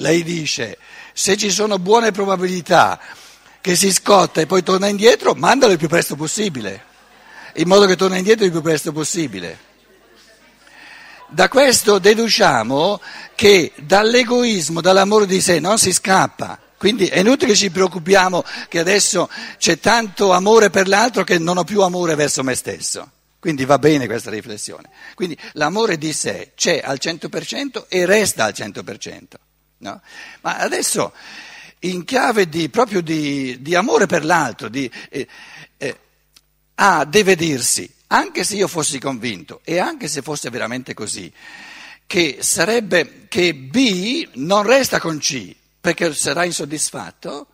lei dice, se ci sono buone probabilità che si scotta e poi torna indietro, mandalo il più presto possibile, in modo che torna indietro il più presto possibile. Da questo deduciamo che dall'egoismo, dall'amore di sé non si scappa. Quindi è inutile che ci preoccupiamo che adesso c'è tanto amore per l'altro che non ho più amore verso me stesso. Quindi va bene questa riflessione. Quindi l'amore di sé c'è al 100% e resta al 100%. No? Ma adesso in chiave di, proprio di, di amore per l'altro, di, eh, eh, A deve dirsi, anche se io fossi convinto e anche se fosse veramente così, che sarebbe che B non resta con C perché sarà insoddisfatto,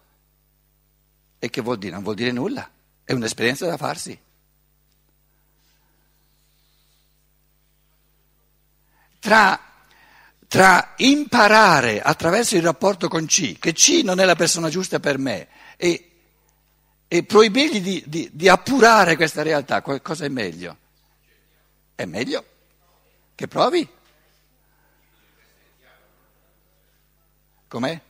e che vuol dire? Non vuol dire nulla, è un'esperienza da farsi. Tra tra imparare attraverso il rapporto con C, che C non è la persona giusta per me, e, e proibirgli di, di, di, appurare questa realtà, cosa è meglio? È meglio che provi. Com'è?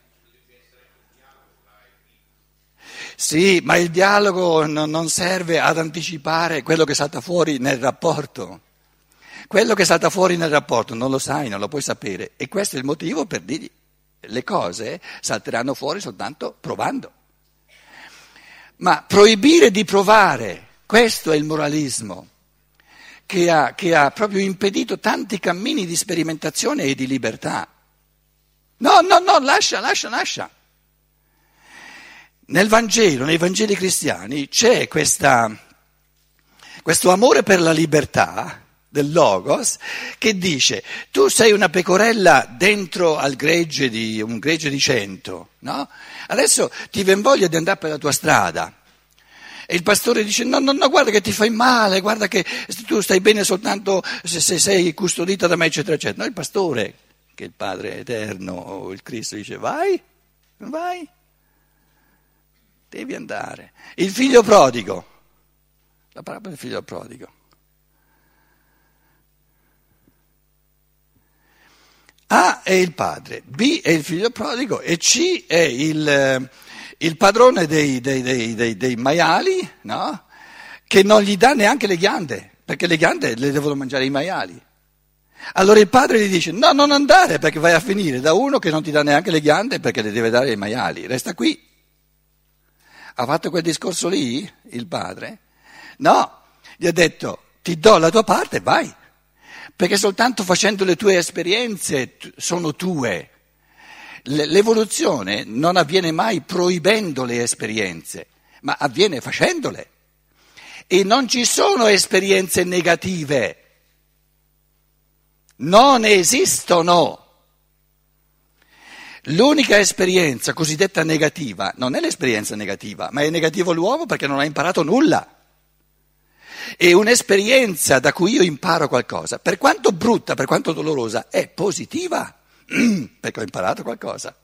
Sì, ma il dialogo non serve ad anticipare quello che salta fuori nel rapporto. Quello che salta fuori nel rapporto non lo sai, non lo puoi sapere e questo è il motivo per dirgli le cose salteranno fuori soltanto provando. Ma proibire di provare, questo è il moralismo che ha, che ha proprio impedito tanti cammini di sperimentazione e di libertà. No, no, no, lascia, lascia, lascia. Nel Vangelo, nei Vangeli cristiani, c'è questa, questo amore per la libertà del Logos, che dice tu sei una pecorella dentro al gregge di un gregge di cento, no? Adesso ti ven voglia di andare per la tua strada. E il pastore dice no, no, no, guarda che ti fai male, guarda che tu stai bene soltanto se, se sei custodita da me, eccetera, eccetera. No, il pastore, che è il Padre eterno o il Cristo, dice vai, vai, devi andare. Il figlio prodigo, la parola del figlio prodigo. A è il padre, B è il figlio prodigo e C è il, eh, il padrone dei, dei, dei, dei maiali, no? che non gli dà neanche le ghiande, perché le ghiande le devono mangiare i maiali. Allora il padre gli dice no, non andare perché vai a finire da uno che non ti dà neanche le ghiande perché le deve dare ai maiali, resta qui. Ha fatto quel discorso lì il padre? No, gli ha detto ti do la tua parte, vai perché soltanto facendo le tue esperienze sono tue. L'evoluzione non avviene mai proibendo le esperienze, ma avviene facendole. E non ci sono esperienze negative. Non esistono. L'unica esperienza cosiddetta negativa non è l'esperienza negativa, ma è negativo l'uomo perché non ha imparato nulla. E un'esperienza da cui io imparo qualcosa, per quanto brutta, per quanto dolorosa, è positiva, perché ho imparato qualcosa.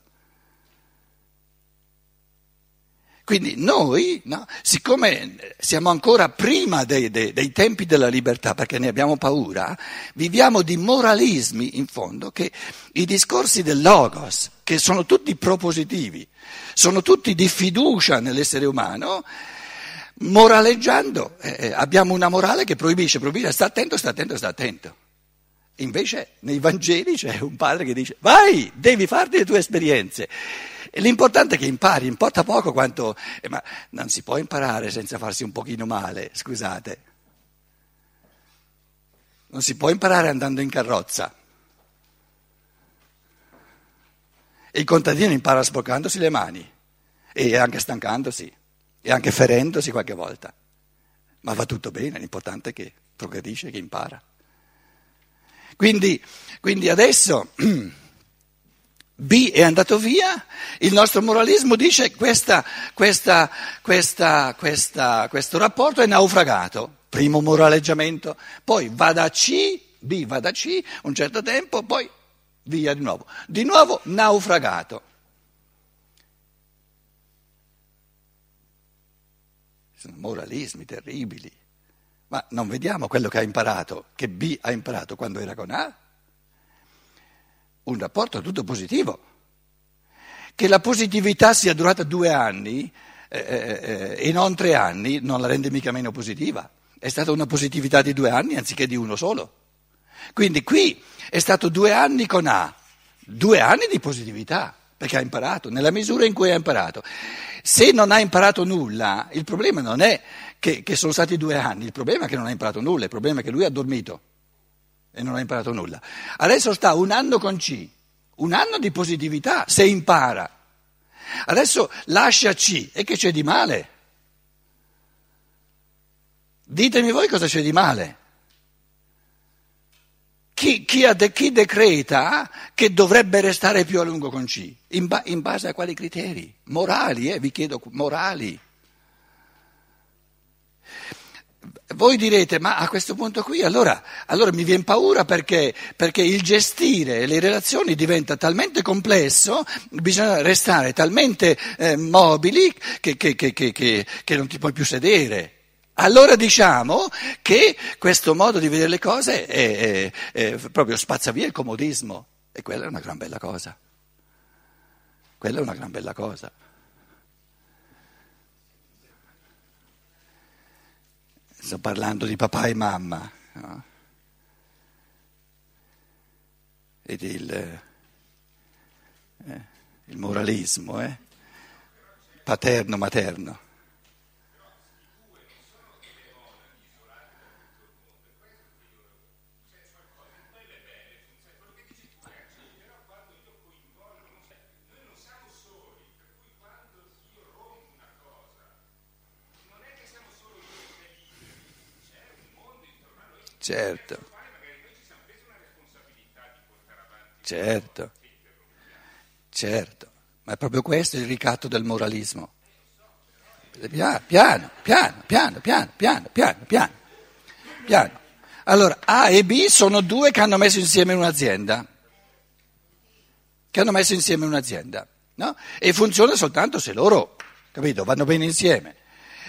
Quindi noi, no, siccome siamo ancora prima dei, dei, dei, tempi della libertà, perché ne abbiamo paura, viviamo di moralismi in fondo, che i discorsi del Logos, che sono tutti propositivi, sono tutti di fiducia nell'essere umano, moraleggiando, eh, eh, abbiamo una morale che proibisce, proibisce, sta attento, sta attento, sta attento. Invece nei Vangeli c'è un padre che dice vai, devi farti le tue esperienze. E l'importante è che impari, importa poco quanto... Eh, ma non si può imparare senza farsi un pochino male, scusate. Non si può imparare andando in carrozza. E il contadino impara sporcandosi le mani e anche stancandosi e anche ferendosi qualche volta. Ma va tutto bene, l'importante è che progredisce, che impara. Quindi, quindi adesso B è andato via, il nostro moralismo dice che questo rapporto è naufragato, primo moraleggiamento, poi va da C, B va da C un certo tempo, poi via di nuovo, di nuovo naufragato. Moralismi terribili. Ma non vediamo quello che ha imparato, che B ha imparato quando era con A? Un rapporto tutto positivo. Che la positività sia durata due anni eh, eh, e non tre anni non la rende mica meno positiva. È stata una positività di due anni anziché di uno solo. Quindi qui è stato due anni con A, due anni di positività, perché ha imparato, nella misura in cui ha imparato. Se non ha imparato nulla, il problema non è che, che sono stati due anni, il problema è che non ha imparato nulla, il problema è che lui ha dormito e non ha imparato nulla. Adesso sta un anno con C, un anno di positività, se impara. Adesso lascia C e che c'è di male? Ditemi voi cosa c'è di male. Chi, chi, chi, decreta che dovrebbe restare più a lungo con C? In, ba, in base a quali criteri? Morali, eh, vi chiedo, morali. Voi direte, ma a questo punto qui allora, allora mi viene paura perché, perché, il gestire le relazioni diventa talmente complesso, bisogna restare talmente eh, mobili che, che, che non ti puoi più sedere. Allora diciamo che questo modo di vedere le cose è, è, è proprio spazza via il comodismo e quella è una gran bella cosa. Quella è una gran bella cosa. Sto parlando di papà e mamma. No? Ed il, eh, il moralismo, eh? paterno-materno. Certo. Certo. Certo. Ma è proprio questo il ricatto del moralismo. Piano, piano, piano, piano, piano, piano, piano, piano. piano. Allora, A e B sono due che hanno messo insieme un'azienda. Che hanno messo insieme un'azienda. No? E funziona soltanto se loro, capito, vanno bene insieme.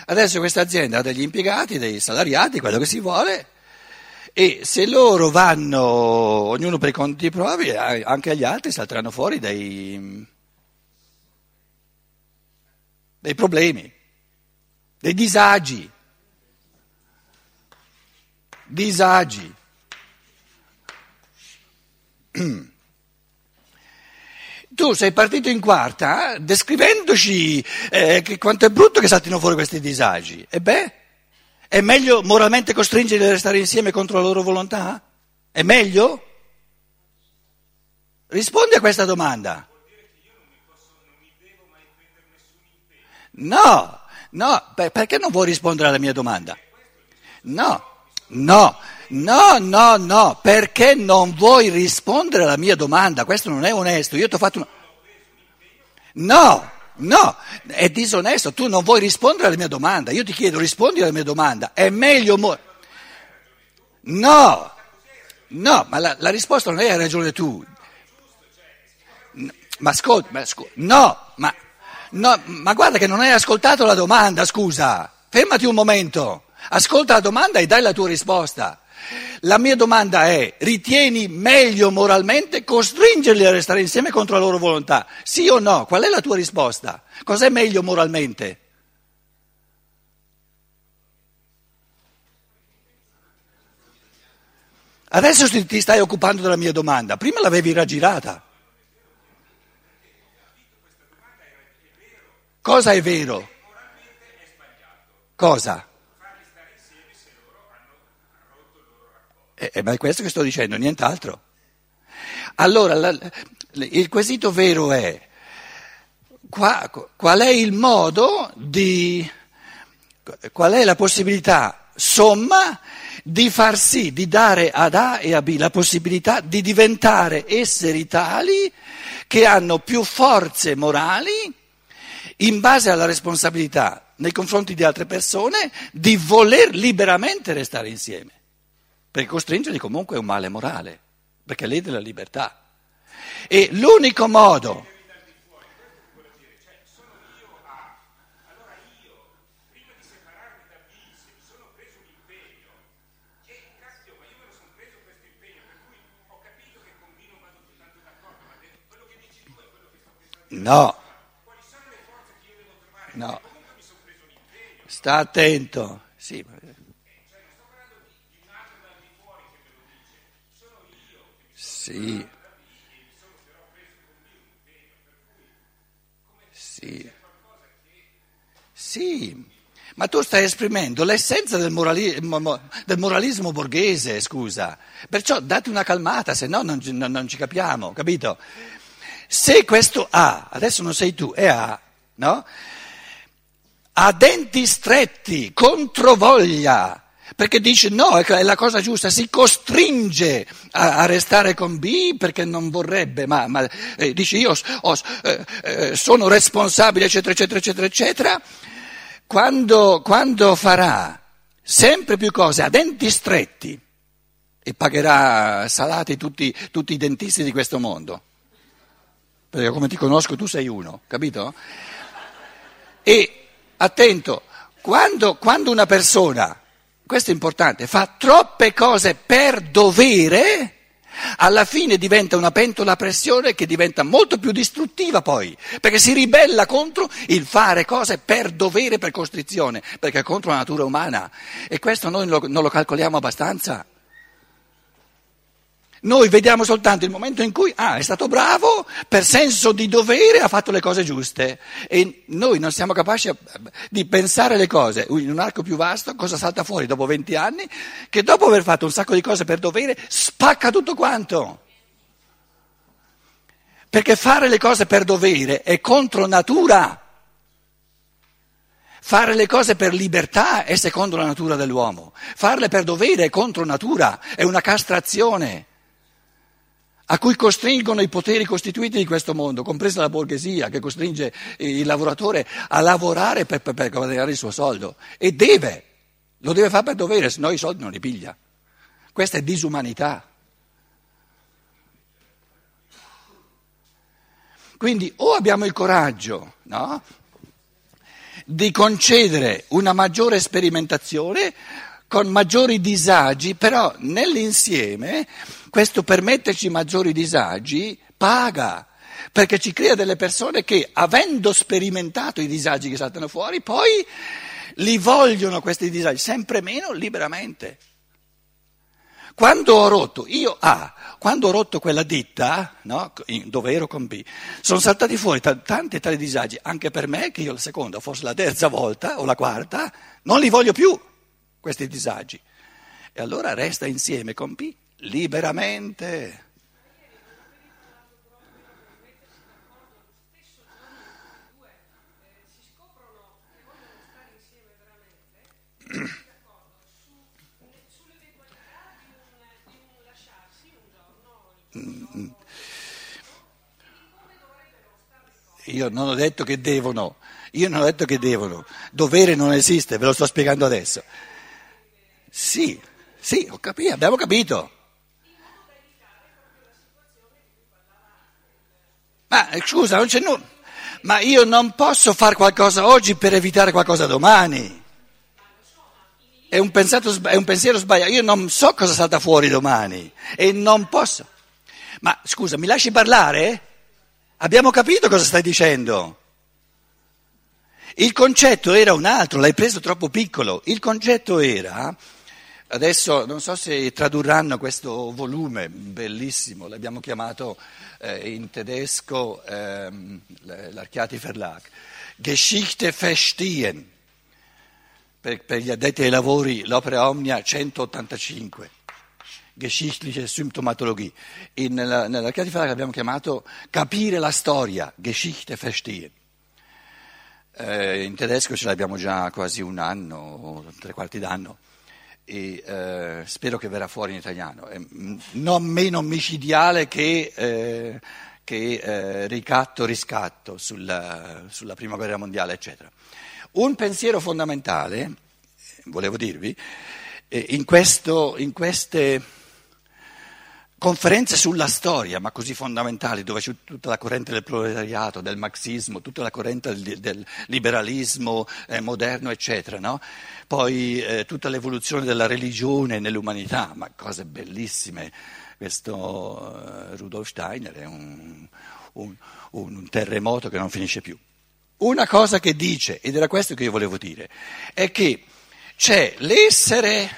Adesso questa azienda ha degli impiegati, dei salariati, quello che si vuole, e se loro vanno, ognuno per i conti propri, anche agli altri salteranno fuori dei, dei problemi, dei disagi. Disagi. Tu sei partito in quarta eh, descrivendoci eh, quanto è brutto che saltino fuori questi disagi. E beh, è meglio moralmente costringerli a restare insieme contro la loro volontà? È meglio? Rispondi a questa domanda. No, no, perché non vuoi rispondere alla mia domanda? No, no, no, no, no, perché non vuoi rispondere alla mia domanda? Questo non è onesto, io ti ho fatto una... No, No, è disonesto, tu non vuoi rispondere alla mia domanda, io ti chiedo rispondi alla mia domanda, è meglio... Mo- no, no, ma la, la, risposta non è hai ragione tu. Ma ascolta, ma ascolta no, ma, no, ma guarda che non hai ascoltato la domanda, scusa, fermati un momento, ascolta la domanda e dai la tua risposta. La mia domanda è, ritieni meglio moralmente costringerli a restare insieme contro la loro volontà? Sì o no? Qual è la tua risposta? Cos'è meglio moralmente? Adesso ti stai occupando della mia domanda, prima l'avevi raggirata. Cosa è vero? Cosa? Eh, eh, ma è questo che sto dicendo, nient'altro. Allora, la, il quesito vero è qua, qual è il modo di, qual è la possibilità somma di far sì, di dare ad A e a B la possibilità di diventare esseri tali che hanno più forze morali in base alla responsabilità nei confronti di altre persone di voler liberamente restare insieme perché costringerli comunque è un male morale, perché lede la libertà. E l'unico modo... No. No. Sta attento. Sì. Sì. Sì. Sì. Ma tu stai esprimendo l'essenza del, moralismo, del moralismo borghese, scusa. Perciò date una calmata, se no non, non, non ci capiamo, capito? Se questo A, adesso non sei tu, è A, no? Ha denti stretti, controvoglia, perché dice no, è la cosa giusta, si costringe a, a restare con B perché non vorrebbe, ma, ma eh, dice io oh, eh, eh, sono responsabile, eccetera, eccetera, eccetera, eccetera quando, quando farà sempre più cose a denti stretti e pagherà salati tutti, tutti i dentisti di questo mondo, perché come ti conosco tu sei uno, capito? E attento, quando, quando una persona, questo è importante, fa troppe cose per dovere, alla fine diventa una pentola a pressione che diventa molto più distruttiva poi, perché si ribella contro il fare cose per dovere, per costrizione, perché è contro la natura umana e questo noi non lo calcoliamo abbastanza. Noi vediamo soltanto il momento in cui, ah, è stato bravo, per senso di dovere ha fatto le cose giuste e noi non siamo capaci di pensare le cose in un arco più vasto, cosa salta fuori dopo 20 anni, che dopo aver fatto un sacco di cose per dovere spacca tutto quanto. Perché fare le cose per dovere è contro natura. Fare le cose per libertà è secondo la natura dell'uomo. Farle per dovere è contro natura, è una castrazione a cui costringono i poteri costituiti di questo mondo, compresa la borghesia che costringe il lavoratore a lavorare per, per, per guadagnare il suo soldo. E deve, lo deve fare per dovere, se no i soldi non li piglia. Questa è disumanità. Quindi o abbiamo il coraggio no, di concedere una maggiore sperimentazione con maggiori disagi, però nell'insieme questo permetterci maggiori disagi paga, perché ci crea delle persone che, avendo sperimentato i disagi che saltano fuori, poi li vogliono questi disagi sempre meno liberamente. Quando ho rotto, io A, ah, quando ho rotto quella ditta, no, dove ero con B, sono saltati fuori t- tanti tali disagi, anche per me, che io la seconda, forse la terza volta o la quarta, non li voglio più, questi disagi. E allora resta insieme con B liberamente. Io non ho detto che devono, io non ho detto che devono, dovere non esiste, ve lo sto spiegando adesso. Sì, sì, ho capito, abbiamo capito. Ma eh, scusa, non c'è nulla. Ma io non posso fare qualcosa oggi per evitare qualcosa domani. È un, pensato, è un pensiero sbagliato. Io non so cosa salta fuori domani e non posso. Ma scusa, mi lasci parlare? Abbiamo capito cosa stai dicendo. Il concetto era un altro, l'hai preso troppo piccolo. Il concetto era Adesso non so se tradurranno questo volume bellissimo, l'abbiamo chiamato eh, in tedesco ehm, l'Archiati Verlag, Geschichte verstehen, per, per, gli addetti ai lavori l'opera Omnia 185, Geschichtliche Symptomatologie. In, nella, nell'Archiati Verlag l'abbiamo chiamato Capire la storia, Geschichte verstehen. Eh, in tedesco ce l'abbiamo già quasi un anno, tre quarti d'anno e eh, spero che verrà fuori in italiano, è non meno micidiale che, eh, che eh, ricatto, riscatto sulla, sulla, prima guerra mondiale, eccetera. Un pensiero fondamentale, volevo dirvi, eh, in, questo, in queste conferenze sulla storia, ma così fondamentali, dove c'è tutta la corrente del proletariato, del marxismo, tutta la corrente del, del liberalismo eh, moderno, eccetera, no? poi eh, tutta l'evoluzione della religione nell'umanità, ma cose bellissime. Questo uh, Rudolf Steiner è un, un, un terremoto che non finisce più. Una cosa che dice, ed era questo che io volevo dire, è che c'è l'essere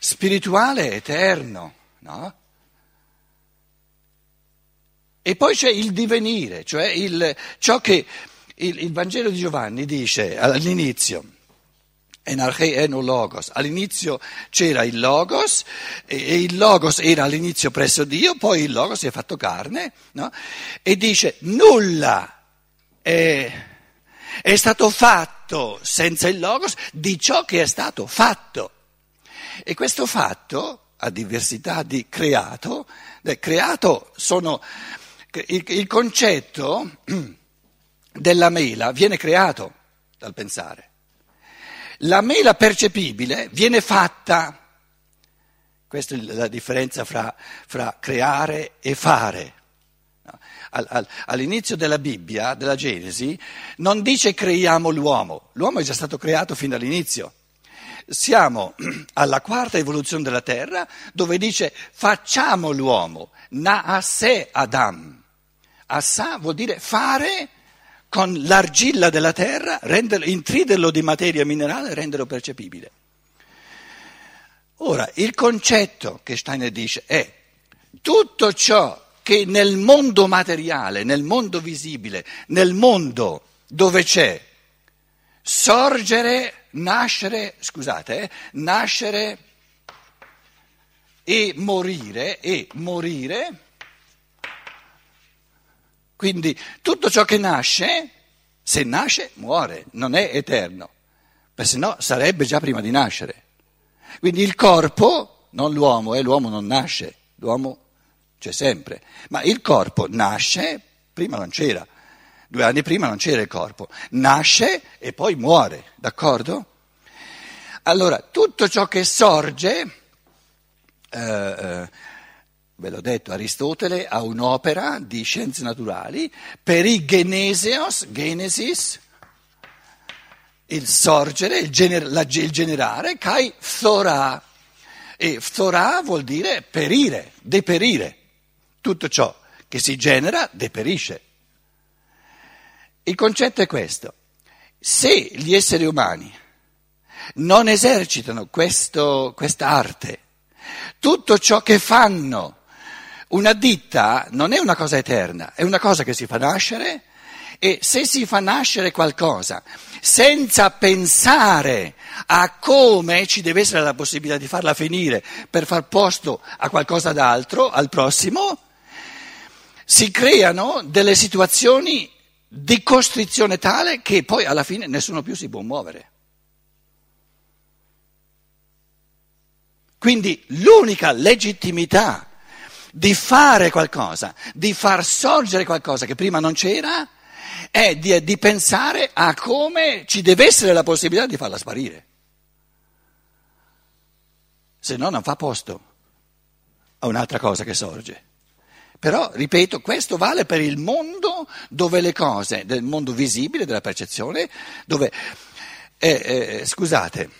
spirituale eterno, no? E poi c'è il divenire, cioè il, ciò che il, il, Vangelo di Giovanni dice all'inizio. Enarche eno logos. All'inizio c'era il logos e il logos era all'inizio presso Dio, poi il logos si è fatto carne no? e dice nulla è, è stato fatto senza il logos di ciò che è stato fatto. E questo fatto, a diversità di creato, creato sono il, il concetto della mela viene creato dal pensare. La mela percepibile viene fatta. Questa è la differenza fra, fra creare e fare. Al, al, all'inizio della Bibbia, della Genesi, non dice creiamo l'uomo, l'uomo è già stato creato fin dall'inizio. Siamo alla quarta evoluzione della Terra dove dice facciamo l'uomo, na a sé Adam. Assa vuol dire fare con l'argilla della terra, renderlo, intriderlo di materia minerale e renderlo percepibile. Ora, il concetto che Steiner dice è tutto ciò che nel mondo materiale, nel mondo visibile, nel mondo dove c'è sorgere, nascere, scusate, eh, nascere e morire, e morire, quindi tutto ciò che nasce, se nasce, muore, non è eterno, perché se no sarebbe già prima di nascere. Quindi il corpo, non l'uomo, eh, l'uomo non nasce, l'uomo c'è sempre, ma il corpo nasce, prima non c'era, due anni prima non c'era il corpo, nasce e poi muore, d'accordo? Allora, tutto ciò che sorge, eh, eh, ve l'ho detto, Aristotele ha un'opera di scienze naturali per i genesios, genesis, il sorgere, il, gener, la, il generare, kai phthora. E phthora vuol dire perire, deperire. Tutto ciò che si genera deperisce. Il concetto è questo. Se gli esseri umani non esercitano questa arte, tutto ciò che fanno una ditta non è una cosa eterna, è una cosa che si fa nascere e se si fa nascere qualcosa senza pensare a come ci deve essere la possibilità di farla finire per far posto a qualcosa d'altro, al prossimo, si creano delle situazioni di costrizione tale che poi alla fine nessuno più si può muovere. Quindi l'unica legittimità di fare qualcosa, di far sorgere qualcosa che prima non c'era, è di, di pensare a come ci deve essere la possibilità di farla sparire. Se no non fa posto a un'altra cosa che sorge. Però, ripeto, questo vale per il mondo dove le cose, del mondo visibile, della percezione, dove, eh, eh, scusate,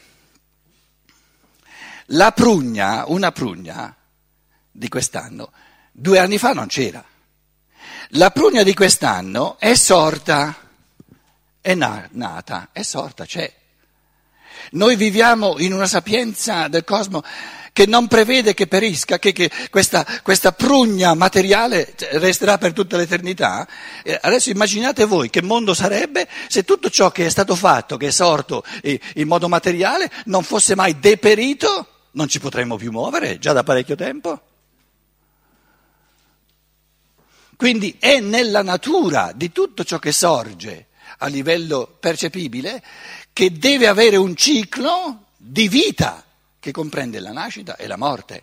la prugna, una prugna, di quest'anno, due anni fa non c'era. La prugna di quest'anno è sorta, è nata, è sorta, c'è. Noi viviamo in una sapienza del cosmo che non prevede che perisca, che, che questa, questa, prugna materiale resterà per tutta l'eternità. adesso immaginate voi che mondo sarebbe se tutto ciò che è stato fatto, che è sorto in modo materiale, non fosse mai deperito, non ci potremmo più muovere già da parecchio tempo. Quindi è nella natura di tutto ciò che sorge a livello percepibile che deve avere un ciclo di vita che comprende la nascita e la morte.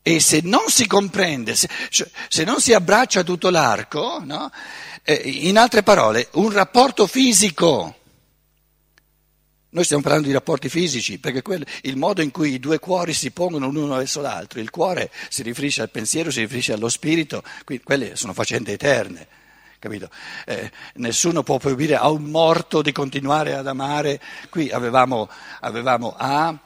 E se non si comprende, se, se non si abbraccia tutto l'arco, no? eh, in altre parole, un rapporto fisico noi stiamo parlando di rapporti fisici, perché quel, il modo in cui i due cuori si pongono l'uno verso l'altro, il cuore si riferisce al pensiero, si riferisce allo spirito, quindi quelle sono faccende eterne. Capito? Eh, nessuno può proibire a un morto di continuare ad amare. Qui avevamo, avevamo A,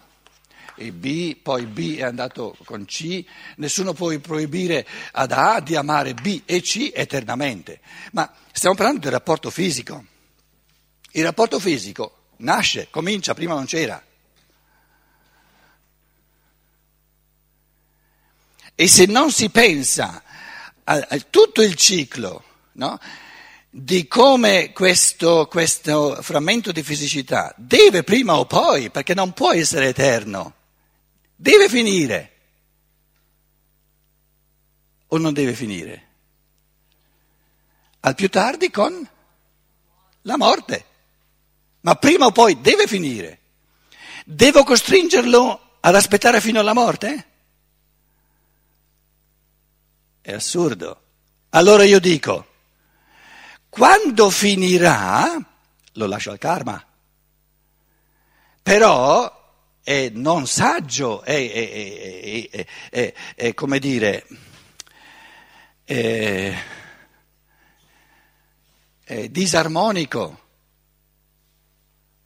e B, poi B è andato con C, nessuno può proibire ad A di amare B e C eternamente. Ma stiamo parlando del rapporto fisico. Il rapporto fisico nasce, comincia, prima non c'era. E se non si pensa a, a tutto il ciclo, no? di come questo, questo frammento di fisicità deve prima o poi, perché non può essere eterno, deve finire. O non deve finire? Al più tardi con la morte. Ma prima o poi deve finire. Devo costringerlo ad aspettare fino alla morte? È assurdo. Allora io dico, quando finirà, lo lascio al karma. Però è non saggio, è, è, è, è come dire, è, disarmonico.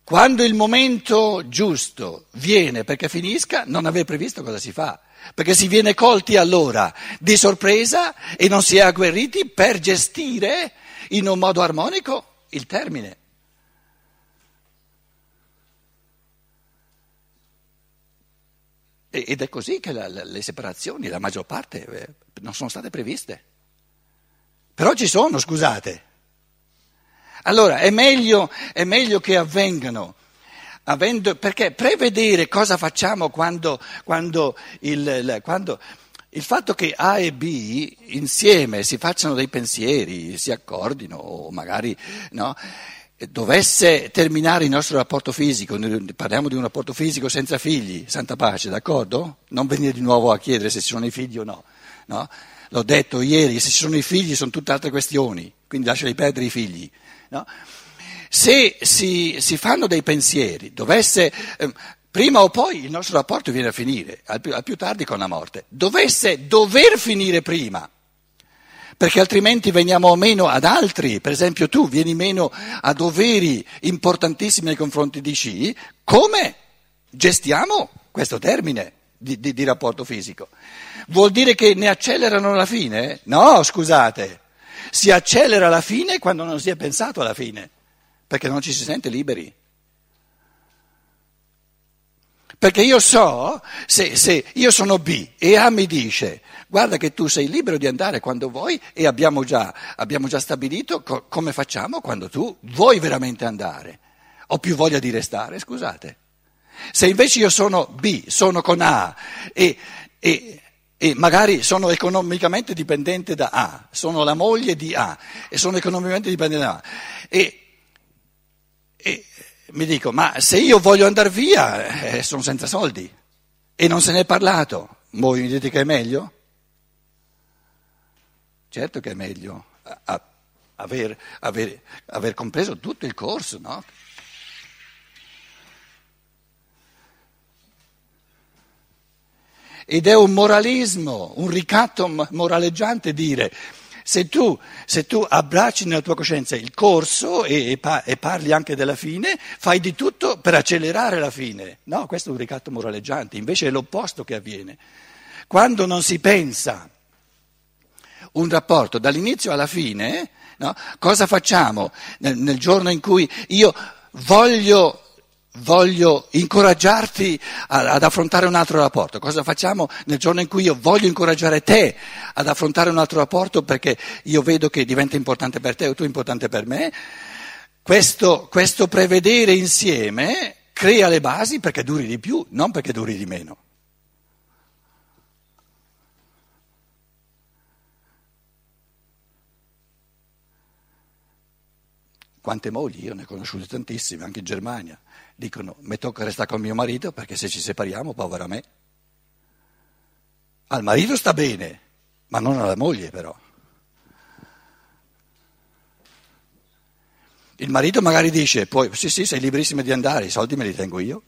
Quando il momento giusto viene perché finisca, non aver previsto cosa si fa, perché si viene colti allora di sorpresa e non si è agguerriti per gestire in un modo armonico il termine. Ed è così che la, le separazioni, la maggior parte, eh, non sono state previste. Però ci sono, scusate. Allora è meglio, è meglio che avvengano, avendo, perché prevedere cosa facciamo quando, quando, il, quando il fatto che A e B insieme si facciano dei pensieri, si accordino o magari no, dovesse terminare il nostro rapporto fisico, parliamo di un rapporto fisico senza figli, santa pace, d'accordo? Non venire di nuovo a chiedere se ci sono i figli o no. no? L'ho detto ieri, se ci sono i figli sono tutte altre questioni, quindi lasciali perdere i figli. No? Se si, si, fanno dei pensieri, dovesse... Eh, prima o poi il nostro rapporto viene a finire, al più, al più tardi con la morte. Dovesse dover finire prima, perché altrimenti veniamo meno ad altri, per esempio tu vieni meno a doveri importantissimi nei confronti di C, come gestiamo questo termine di, di, di rapporto fisico? Vuol dire che ne accelerano la fine? No, scusate, si accelera la fine quando non si è pensato alla fine, perché non ci si sente liberi. Perché io so, se, se, io sono B e A mi dice, guarda che tu sei libero di andare quando vuoi e abbiamo già, abbiamo già stabilito co- come facciamo quando tu vuoi veramente andare. Ho più voglia di restare, scusate. Se invece io sono B, sono con A e, e, e magari sono economicamente dipendente da A, sono la moglie di A e sono economicamente dipendente da A e, e mi dico, ma se io voglio andare via, eh, sono senza soldi e non se ne è parlato, voi mi dite che è meglio? Certo che è meglio a, aver, aver, aver compreso tutto il corso, no? Ed è un moralismo, un ricatto moraleggiante dire se tu, se tu, abbracci nella tua coscienza il corso e, e, parli anche della fine, fai di tutto per accelerare la fine. No, questo è un ricatto moraleggiante, invece è l'opposto che avviene. Quando non si pensa un rapporto dall'inizio alla fine, no, cosa facciamo nel, nel giorno in cui io voglio voglio incoraggiarti ad affrontare un altro rapporto. Cosa facciamo nel giorno in cui io voglio incoraggiare te ad affrontare un altro rapporto perché io vedo che diventa importante per te o tu importante per me? Questo, questo prevedere insieme crea le basi perché duri di più, non perché duri di meno. Quante mogli? Io ne ho conosciute tantissime, anche in Germania dicono mi tocca restare con mio marito perché se ci separiamo, povera me. Al marito sta bene, ma non alla moglie però. Il marito magari dice, poi sì sì sei liberissima di andare, i soldi me li tengo io.